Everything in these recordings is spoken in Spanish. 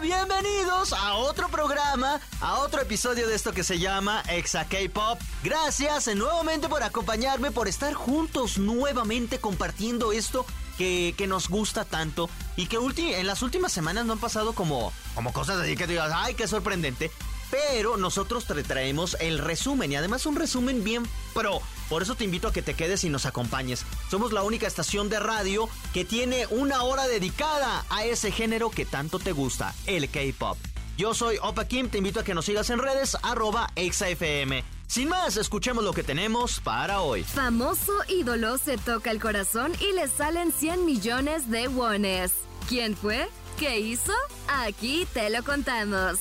Bienvenidos a otro programa, a otro episodio de esto que se llama Exa K-Pop. Gracias nuevamente por acompañarme, por estar juntos nuevamente compartiendo esto que, que nos gusta tanto y que en las últimas semanas no han pasado como, como cosas así que digas, ¡ay, qué sorprendente! Pero nosotros te traemos el resumen y además un resumen bien pro. Por eso te invito a que te quedes y nos acompañes. Somos la única estación de radio que tiene una hora dedicada a ese género que tanto te gusta, el K-Pop. Yo soy Opa Kim, te invito a que nos sigas en redes, arroba exafm. Sin más, escuchemos lo que tenemos para hoy. Famoso ídolo se toca el corazón y le salen 100 millones de wones. ¿Quién fue? ¿Qué hizo? Aquí te lo contamos.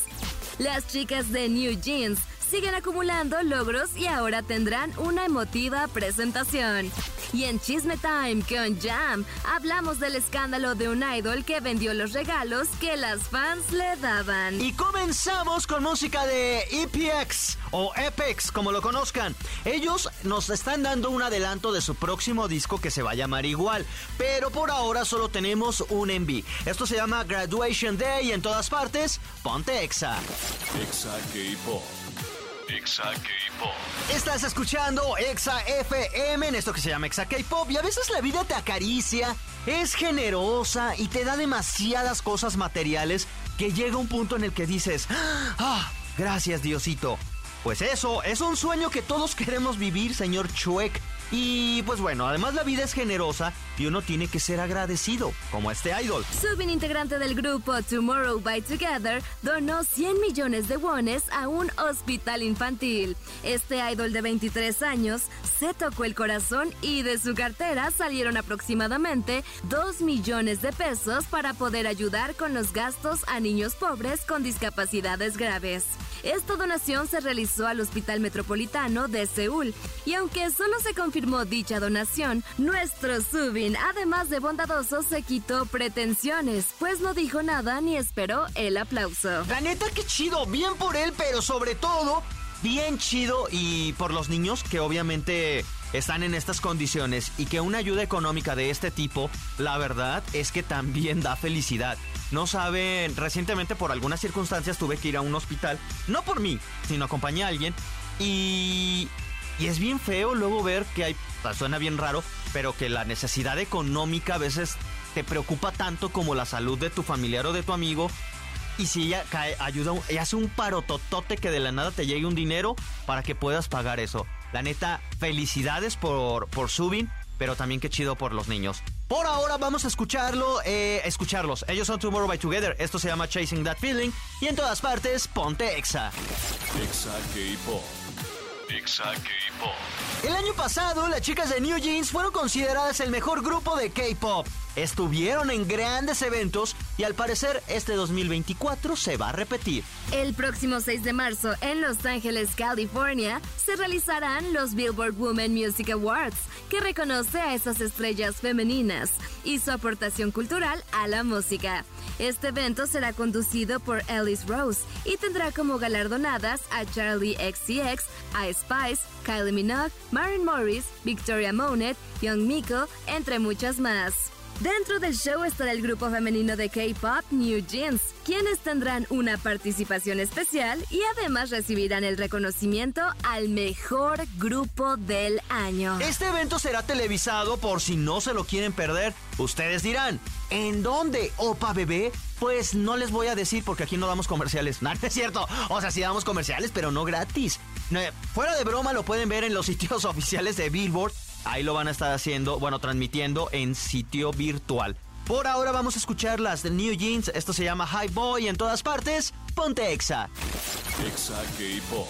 Las chicas de New Jeans siguen acumulando logros y ahora tendrán una emotiva presentación. Y en Chisme Time con Jam hablamos del escándalo de un idol que vendió los regalos que las fans le daban. Y comenzamos con música de EPX o EPEX, como lo conozcan. Ellos nos están dando un adelanto de su próximo disco que se va a llamar igual, pero por ahora solo tenemos un enví. Esto se llama Graduation Day y en todas partes, ponte Exa. Exa K-Pop. Exa K-Pop. Estás escuchando Exa FM en esto que se llama Exa K-Pop y a veces la vida te acaricia, es generosa y te da demasiadas cosas materiales que llega un punto en el que dices, ah, gracias Diosito. Pues eso, es un sueño que todos queremos vivir, señor Chuek. Y pues bueno, además la vida es generosa y uno tiene que ser agradecido, como este idol. Subin, integrante del grupo Tomorrow by Together, donó 100 millones de wones a un hospital infantil. Este idol de 23 años se tocó el corazón y de su cartera salieron aproximadamente 2 millones de pesos para poder ayudar con los gastos a niños pobres con discapacidades graves. Esta donación se realizó al Hospital Metropolitano de Seúl y aunque solo se confirmó dicha donación, nuestro Subin, además de bondadoso, se quitó pretensiones, pues no dijo nada ni esperó el aplauso. La neta, qué chido, bien por él, pero sobre todo, bien chido y por los niños que obviamente están en estas condiciones y que una ayuda económica de este tipo, la verdad es que también da felicidad. No saben, recientemente por algunas circunstancias tuve que ir a un hospital, no por mí, sino acompañé a alguien y y es bien feo luego ver que hay, suena bien raro, pero que la necesidad económica a veces te preocupa tanto como la salud de tu familiar o de tu amigo. Y si ella cae, ayuda, y hace un parototote que de la nada te llegue un dinero para que puedas pagar eso. La neta, felicidades por, por Subin, pero también qué chido por los niños. Por ahora vamos a escucharlo, eh, escucharlos. Ellos son Tomorrow by Together. Esto se llama Chasing That Feeling. Y en todas partes, ponte Exa. Exa K-Pop. Exa K-Pop. El año pasado, las chicas de New Jeans fueron consideradas el mejor grupo de K-Pop. Estuvieron en grandes eventos y al parecer este 2024 se va a repetir. El próximo 6 de marzo en Los Ángeles, California, se realizarán los Billboard Women Music Awards, que reconoce a esas estrellas femeninas y su aportación cultural a la música. Este evento será conducido por Alice Rose y tendrá como galardonadas a Charlie XCX, a Spice, Kylie Minogue, Maren Morris, Victoria Monet, Young Miko, entre muchas más. Dentro del show estará el grupo femenino de K-pop New Jeans, quienes tendrán una participación especial y además recibirán el reconocimiento al mejor grupo del año. Este evento será televisado por si no se lo quieren perder. Ustedes dirán, ¿en dónde? Opa bebé. Pues no les voy a decir porque aquí no damos comerciales. No, es cierto. O sea, sí damos comerciales, pero no gratis. No, fuera de broma lo pueden ver en los sitios oficiales de Billboard. Ahí lo van a estar haciendo, bueno, transmitiendo en sitio virtual. Por ahora vamos a escuchar las de New Jeans. Esto se llama High Boy en todas partes. Ponte Exa. Exa K-Pop.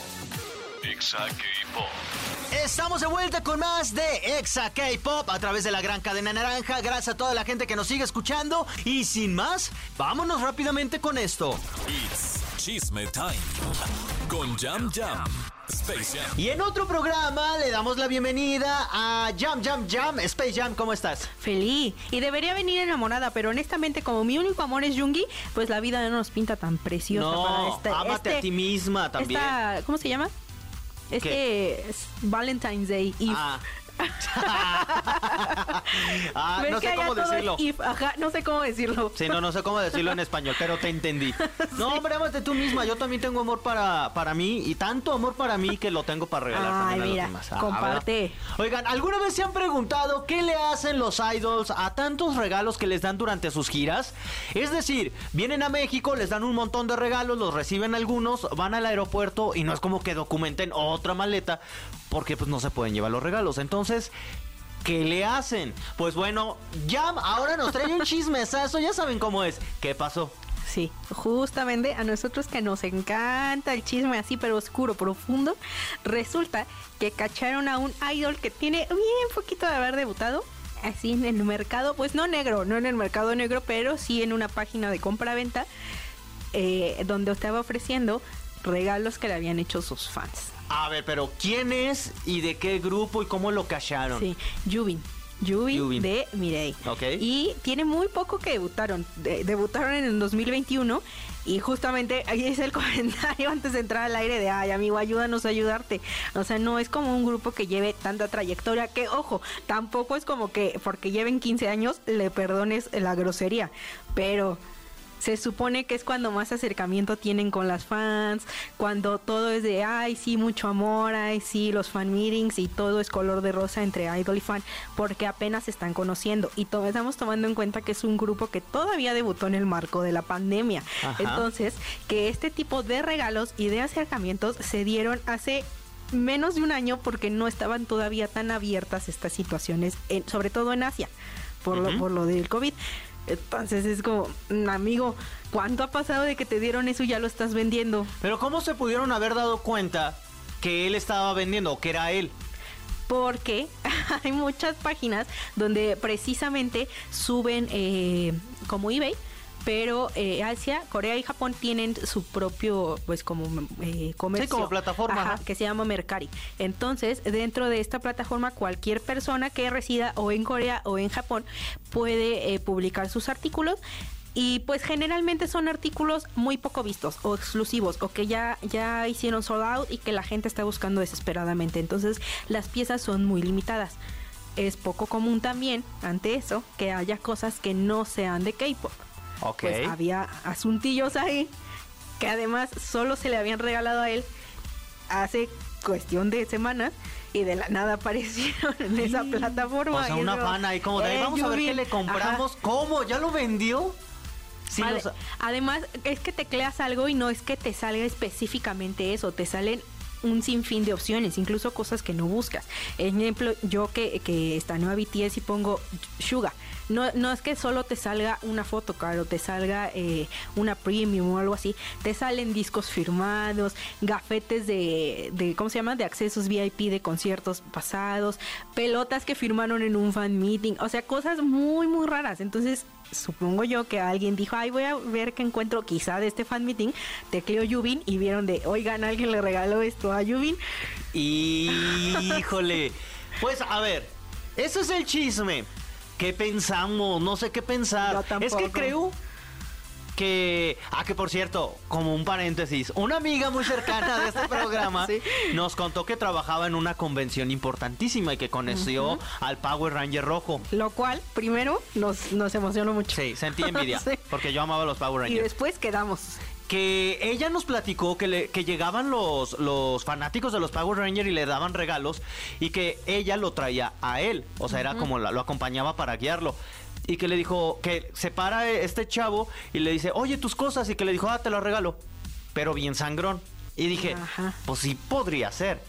Exa K-Pop. Estamos de vuelta con más de Exa K-Pop a través de la gran cadena naranja. Gracias a toda la gente que nos sigue escuchando. Y sin más, vámonos rápidamente con esto. It's Chisme Time. Con Jam Jam. Space Jam. Y en otro programa le damos la bienvenida a Jam Jam Jam. Space Jam, ¿cómo estás? Feliz. Y debería venir enamorada, pero honestamente, como mi único amor es Jungi, pues la vida no nos pinta tan preciosa No, para este. ámate a este- ti misma también. esta- ¿Cómo se llama? Este es Valentine's Day. Eve. Ah. Ah, ¿Ves no sé cómo decirlo. Ajá, no sé cómo decirlo. Sí, no, no sé cómo decirlo en español, pero te entendí. No, hombre, ámate tú misma. Yo también tengo amor para, para mí y tanto amor para mí que lo tengo para regalar Ay, también a mira, los demás. Ah, comparte. ¿verdad? Oigan, ¿alguna vez se han preguntado qué le hacen los idols a tantos regalos que les dan durante sus giras? Es decir, vienen a México, les dan un montón de regalos, los reciben algunos, van al aeropuerto y no es como que documenten otra maleta porque pues no se pueden llevar los regalos. Entonces, ¿Qué le hacen? Pues bueno, Jam ahora nos trae un chismesazo, ya saben cómo es. ¿Qué pasó? Sí, justamente a nosotros que nos encanta el chisme así, pero oscuro, profundo, resulta que cacharon a un idol que tiene bien poquito de haber debutado. Así en el mercado, pues no negro, no en el mercado negro, pero sí en una página de compra-venta eh, donde estaba ofreciendo regalos que le habían hecho sus fans. A ver, pero ¿quién es y de qué grupo y cómo lo cacharon? Sí, Yubin. Yubin, Yubin. de Mirei. Ok. Y tiene muy poco que debutaron. De- debutaron en el 2021 y justamente ahí es el comentario antes de entrar al aire de, ay amigo, ayúdanos a ayudarte. O sea, no es como un grupo que lleve tanta trayectoria que, ojo, tampoco es como que porque lleven 15 años le perdones la grosería. Pero se supone que es cuando más acercamiento tienen con las fans, cuando todo es de, ay, sí, mucho amor, ay, sí, los fan meetings y todo es color de rosa entre idol y fan, porque apenas se están conociendo. Y to- estamos tomando en cuenta que es un grupo que todavía debutó en el marco de la pandemia. Ajá. Entonces, que este tipo de regalos y de acercamientos se dieron hace menos de un año porque no estaban todavía tan abiertas estas situaciones, en- sobre todo en Asia, por, lo, por lo del COVID. Entonces es como, "Mm, amigo, ¿cuánto ha pasado de que te dieron eso y ya lo estás vendiendo? Pero ¿cómo se pudieron haber dado cuenta que él estaba vendiendo o que era él? Porque hay muchas páginas donde precisamente suben eh, como eBay. Pero eh, Asia, Corea y Japón tienen su propio, pues como eh, comercio. como plataforma, ajá. que se llama Mercari. Entonces, dentro de esta plataforma, cualquier persona que resida o en Corea o en Japón puede eh, publicar sus artículos. Y pues generalmente son artículos muy poco vistos o exclusivos o que ya, ya hicieron sold out y que la gente está buscando desesperadamente. Entonces las piezas son muy limitadas. Es poco común también, ante eso, que haya cosas que no sean de K-pop. Pues había asuntillos ahí que además solo se le habían regalado a él hace cuestión de semanas y de la nada aparecieron en esa plataforma. O sea, una fan ahí como de, "Ay, eh, vamos a ver qué Yubin". le compramos. Ajá. ¿Cómo? ¿Ya lo vendió? Sí, los- Además, es que tecleas algo y no es que te salga específicamente eso, te salen un sinfín de opciones, incluso cosas que no buscas. Ejemplo, yo que, que estaneo a BTS y pongo Suga. No, no es que solo te salga una foto, claro, te salga eh, una premium o algo así. Te salen discos firmados, gafetes de, de, ¿cómo se llama? De accesos VIP de conciertos pasados, pelotas que firmaron en un fan meeting, o sea, cosas muy, muy raras. Entonces, supongo yo que alguien dijo, ay, voy a ver qué encuentro quizá de este fan meeting, tecleo Yubin y vieron de, oigan, alguien le regaló esto a Yubin. Híjole. Pues a ver, eso es el chisme. ¿Qué pensamos? No sé qué pensar. Yo es que creo que... Ah, que por cierto, como un paréntesis, una amiga muy cercana de este programa Sí. nos contó que trabajaba en una convención importantísima y que conoció al Power Ranger rojo. Lo cual, primero, nos, nos emocionó mucho. Sí, sentí envidia, Sí. porque yo amaba a los Power Y Rangers. después quedamos. Que ella nos platicó que, le- que llegaban los, los fanáticos de los Power Rangers y le daban regalos y que ella lo traía a él, o sea, era como la- lo acompañaba para guiarlo. Y que le dijo que se para este chavo y le dice, oye, tus cosas, y que le dijo, ah, te lo regalo, pero bien sangrón. Y dije, Ajá. pues sí podría ser.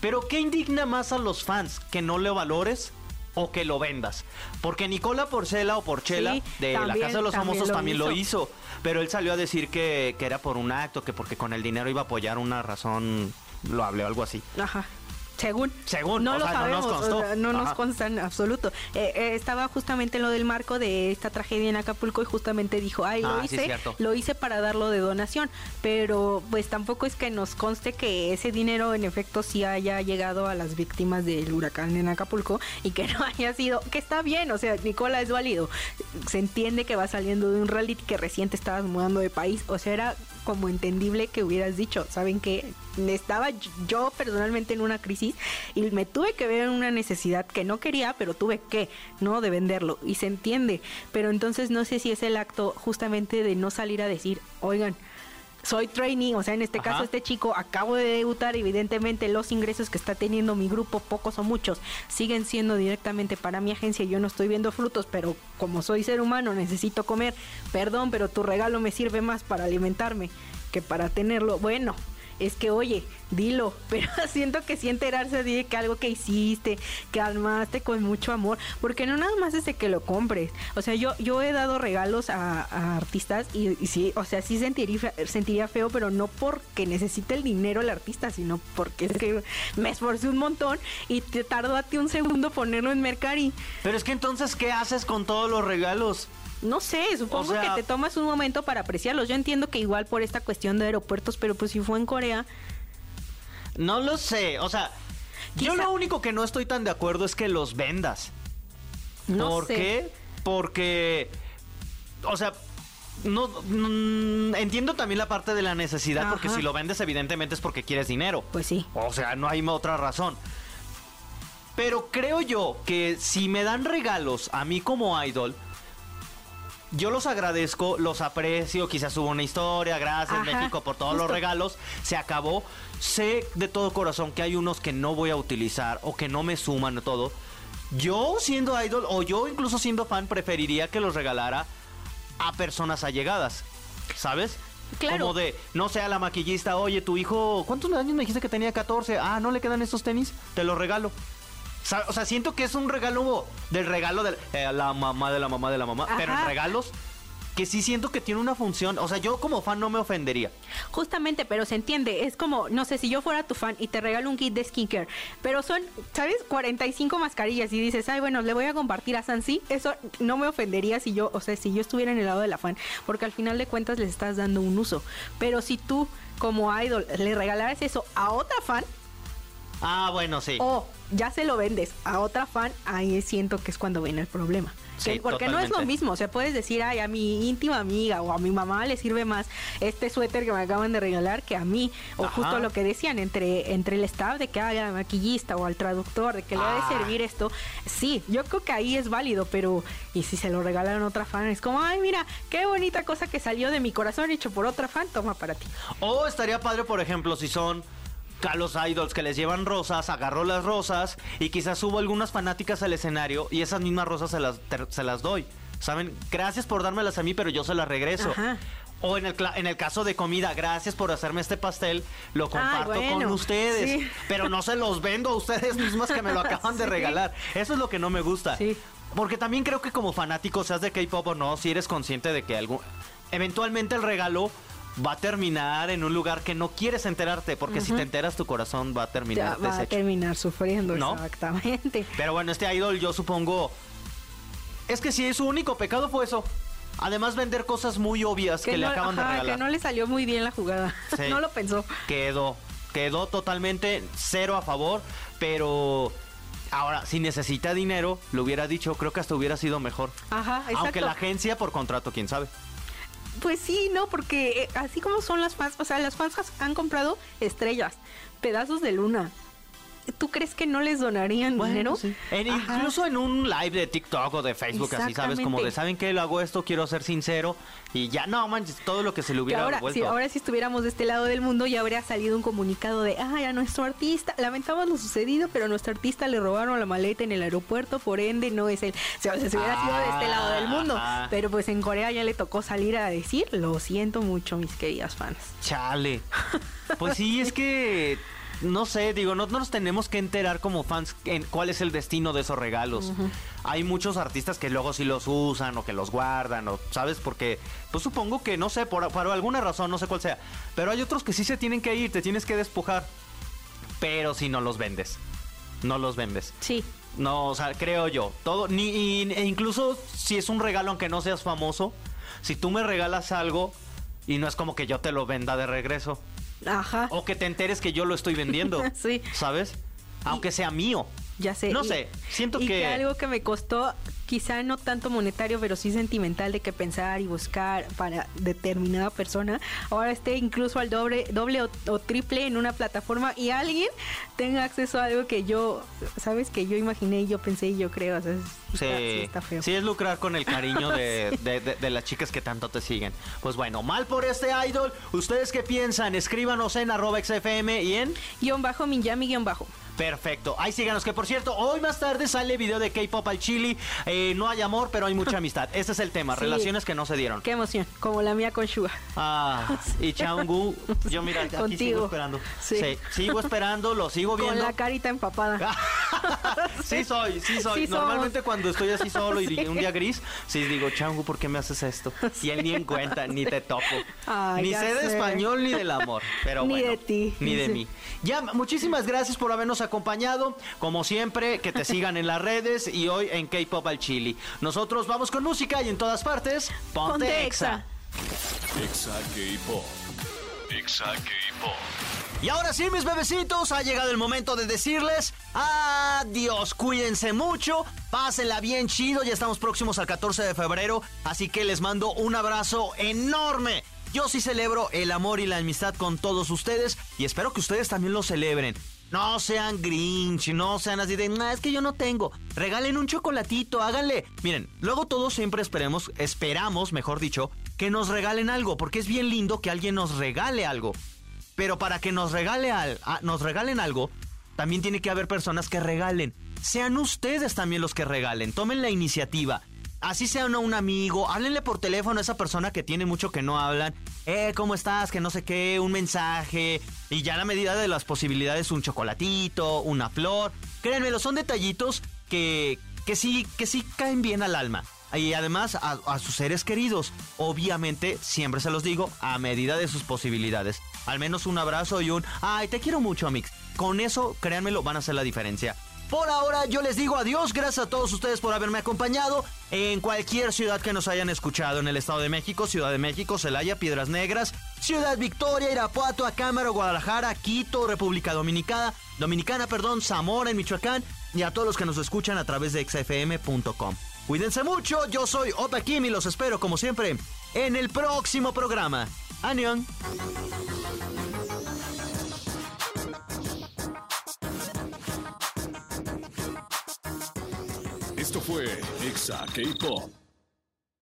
Pero ¿qué indigna más a los fans? ¿Que no le valores o que lo vendas? Porque Nicola Porcela o Porchela Sí, de la Casa de los también Famosos lo también lo hizo. Pero él salió a decir que, que era por un acto, que porque con el dinero iba a apoyar una razón loable o algo así. Ajá. Según. Según, No o lo sea, no nos sabemos, constó. o sea, no nos consta en absoluto. Eh, eh, estaba justamente en lo del marco de esta tragedia en Acapulco y justamente dijo, ay, lo Ah, hice, lo hice para darlo de donación, pero pues tampoco es que nos conste que ese dinero en efecto sí haya llegado a las víctimas del huracán en Acapulco y que no haya sido, que está bien, o sea, Nicola es válido. Se entiende que va saliendo de un reality que recién te estabas mudando de país, o sea, era como entendible que hubieras dicho, ¿saben qué? Estaba yo personalmente en una crisis y me tuve que ver en una necesidad que no quería, pero tuve que, ¿no? De venderlo. Y se entiende. Pero entonces no sé si es el acto justamente de no salir a decir, oigan, soy trainee, o sea, en este Ajá. caso este chico acabo de debutar, evidentemente los ingresos que está teniendo mi grupo, pocos o muchos, siguen siendo directamente para mi agencia, yo no estoy viendo frutos, pero como soy ser humano necesito comer, perdón, pero tu regalo me sirve más para alimentarme que para tenerlo. Bueno, es que oye, dilo, pero siento que sí enterarse de que algo que hiciste, que armaste con mucho amor, porque no nada más es de que lo compres. O sea, yo yo he dado regalos a, artistas y, y sí, o sea, sí sentiría, sentiría feo, pero no porque necesite el dinero el artista, sino porque es que me esforcé un montón y te tardó a ti un segundo ponerlo en Mercari. Pero es que entonces, ¿qué haces con todos los regalos? No sé, supongo O sea- que te tomas un momento para apreciarlos. Yo entiendo que igual por esta cuestión de aeropuertos, pero pues si fue en Corea, No lo sé, o sea, yo lo único que no estoy tan de acuerdo es que los vendas. no ¿Por sé. qué? Porque, o sea, no mm, entiendo también la parte de la necesidad, porque si lo vendes evidentemente es porque quieres dinero. Pues sí. O sea, no hay otra razón. Pero creo yo que si me dan regalos a mí como idol, yo los agradezco, los aprecio, quizás subo una historia, gracias Ajá, México por todos los regalos, se acabó. Sé de todo corazón que hay unos que no voy a utilizar o que no me suman todo. Yo siendo idol o yo incluso siendo fan preferiría que los regalara a personas allegadas, ¿sabes? Claro. Como de, no sé, a la maquillista, oye, tu hijo, ¿cuántos años me dijiste que tenía 14? Ah, ¿no le quedan estos tenis? Te los regalo. O sea, siento que es un regalo del regalo de eh, la mamá de la mamá de la mamá, pero en regalos que sí siento que tiene una función. O sea, yo como fan no me ofendería. Justamente, pero se entiende. Es como, no sé, si yo fuera tu fan y te regalo un kit de skincare, pero son, ¿sabes? 45 mascarillas y dices, ay, bueno, le voy a compartir a Sansi. Eso no me ofendería si yo, o sea, si yo estuviera en el lado de la fan, porque al final de cuentas les estás dando un uso. Pero si tú, como idol, le regalaras eso a otra fan, Ah, bueno, sí. o ya se lo vendes a otra fan, ahí siento que es cuando viene el problema. Sí, Que- porque no es lo mismo, o sea, puedes decir, ay, a mi íntima amiga o a mi mamá le sirve más este suéter que me acaban de regalar que a mí, o Ajá. justo lo que decían entre, entre el staff de que haya maquillista o al traductor, de que le ha Ah. de servir esto, sí, yo creo que ahí es válido, pero y si se lo regalan a otra fan, es como, ay, mira, qué bonita cosa que salió de mi corazón hecho por otra fan, toma para ti. O estaría padre, por ejemplo, si son a los idols que les llevan rosas, agarro las rosas y quizás subo algunas fanáticas al escenario y esas mismas rosas se las, ter- se las doy. ¿Saben? Gracias por dármelas a mí, pero yo se las regreso. Ajá. O en el, en el caso de comida, gracias por hacerme este pastel, lo comparto con bueno, ustedes. sí. Pero no se los vendo a ustedes mismas que me lo acaban de regalar. Eso es lo que no me gusta. Sí. Porque también creo que como fanático, seas de K-pop o no, si eres consciente de que algún, eventualmente el regalo va a terminar en un lugar que no quieres enterarte, porque si te enteras tu corazón va a Ya terminar va a terminar sufriendo, ¿No? exactamente. Pero bueno, este idol yo supongo... Es que si su único pecado fue eso. Además vender cosas muy obvias que, le no, acaban de regalar. que no le salió muy bien la jugada. Sí. no lo pensó. Quedó, quedó totalmente cero a favor, pero... Ahora, si necesita dinero, lo hubiera dicho, creo que hasta hubiera sido mejor. Ajá, exacto. Aunque la agencia por contrato, quién sabe. Pues sí, no, porque eh, así como son las fans, o sea, las fans han comprado estrellas, pedazos de luna. ¿Tú crees que no les donarían dinero? sí. En- Ajá. incluso en un live de TikTok o de Facebook, así sabes, como de. ¿saben qué? Lo hago esto, quiero ser sincero. Y ya, no manches, todo lo que se le Que hubiera ahora, vuelto. si, ahora si estuviéramos de este lado del mundo ya habría salido un comunicado de, ay, a nuestro artista, lamentamos lo sucedido, pero a nuestro artista le robaron la maleta en el aeropuerto, por ende no es él. O sea, si hubiera sido de este lado del mundo. Ajá. Pero pues en Corea ya le tocó salir a decir, lo siento mucho, mis queridas fans. Chale. Pues sí, es que... No sé, digo, no, no nos tenemos que enterar como fans en cuál es el destino de esos regalos. Hay muchos artistas que luego sí los usan o que los guardan, o ¿sabes? Porque, pues supongo que, no sé, por, por alguna razón, no sé cuál sea. Pero hay otros que sí se tienen que ir, te tienes que despojar. Pero si no los vendes. no los vendes. Sí. No, o sea, creo yo. Todo, ni, e incluso si es un regalo, aunque no seas famoso, si tú me regalas algo y no es como que yo te lo venda de regreso. Ajá. O que te enteres que yo lo estoy vendiendo. sí. ¿Sabes? Aunque sea mío. Ya sé. No sé, siento y que... algo que me costó, quizá no tanto monetario, pero sí sentimental de que pensar y buscar para determinada persona, ahora esté incluso al doble, doble o, triple en una plataforma y alguien tenga acceso a algo que yo, sabes, que yo imaginé y yo pensé y yo creo, o sea, sí, está, feo. Sí, es lucrar con el cariño de, de, las chicas que tanto te siguen. Pues bueno, mal por este idol. ¿Ustedes qué piensan? Escríbanos en arroba XFM y en... Guión bajo, Minyami, guion bajo. Perfecto. Ahí síganos, que por cierto, hoy más tarde sale video de K-pop al Chili. Eh, no hay amor, pero hay mucha amistad. Este es el tema, relaciones que no se dieron. Qué emoción, como la mía con Shua. Ah, y Changu, yo mira, aquí sigo esperando. Sí. sigo esperando, lo sigo viendo. Con la carita empapada. sí soy, sí soy. Normalmente cuando estoy así solo y un día gris, sí digo, Changu, ¿por qué me haces esto? Y él ni en cuenta, ni te toco. ni sé, de español ni del amor. Pero ni de ti. Ni de mí. Ya, muchísimas gracias por habernos acompañado. Como siempre, que te sigan en las redes y hoy en K-Pop al Chili. Nosotros vamos con música y en todas partes, ponte, Exa. Exa K-Pop. Exa K-Pop. Y ahora sí, mis bebecitos, ha llegado el momento de decirles adiós. Cuídense mucho, pásenla bien chido. Ya estamos próximos al 14 de febrero, así que les mando un abrazo enorme. Yo sí celebro el amor y la amistad con todos ustedes y espero que ustedes también lo celebren. No sean grinch, no sean así de, es que yo no tengo. Regalen un chocolatito, háganle. Miren, luego todos siempre esperemos, esperamos, mejor dicho, que nos regalen algo, porque es bien lindo que alguien nos regale algo. Pero para que nos, regale al, nos regalen algo, también tiene que haber personas que regalen. Sean ustedes también los que regalen, tomen la iniciativa así sea uno un amigo, háblenle por teléfono a esa persona que tiene mucho que no hablan. Eh, ¿cómo estás? Que no sé qué, un mensaje. Y ya a la medida de las posibilidades, un chocolatito, una flor. Créanmelo, son detallitos que, que, sí, que sí caen bien al alma. Y además a, a sus seres queridos. Obviamente, siempre se los digo, a medida de sus posibilidades. Al menos un abrazo y un, ay, te quiero mucho, Amix. Con eso, créanmelo, van a hacer la diferencia. Por ahora yo les digo adiós, gracias a todos ustedes por haberme acompañado en cualquier ciudad que nos hayan escuchado, en el Estado de México, Ciudad de México, Celaya, Piedras Negras, Ciudad Victoria, Irapuato, Acámaro, Guadalajara, Quito, República Dominicana, Dominicana, perdón, Zamora, en Michoacán y a todos los que nos escuchan a través de xfm.com. Cuídense mucho, yo soy Opa Kim y los espero como siempre en el próximo programa. ¡Anión! Fue Exa K-Pop.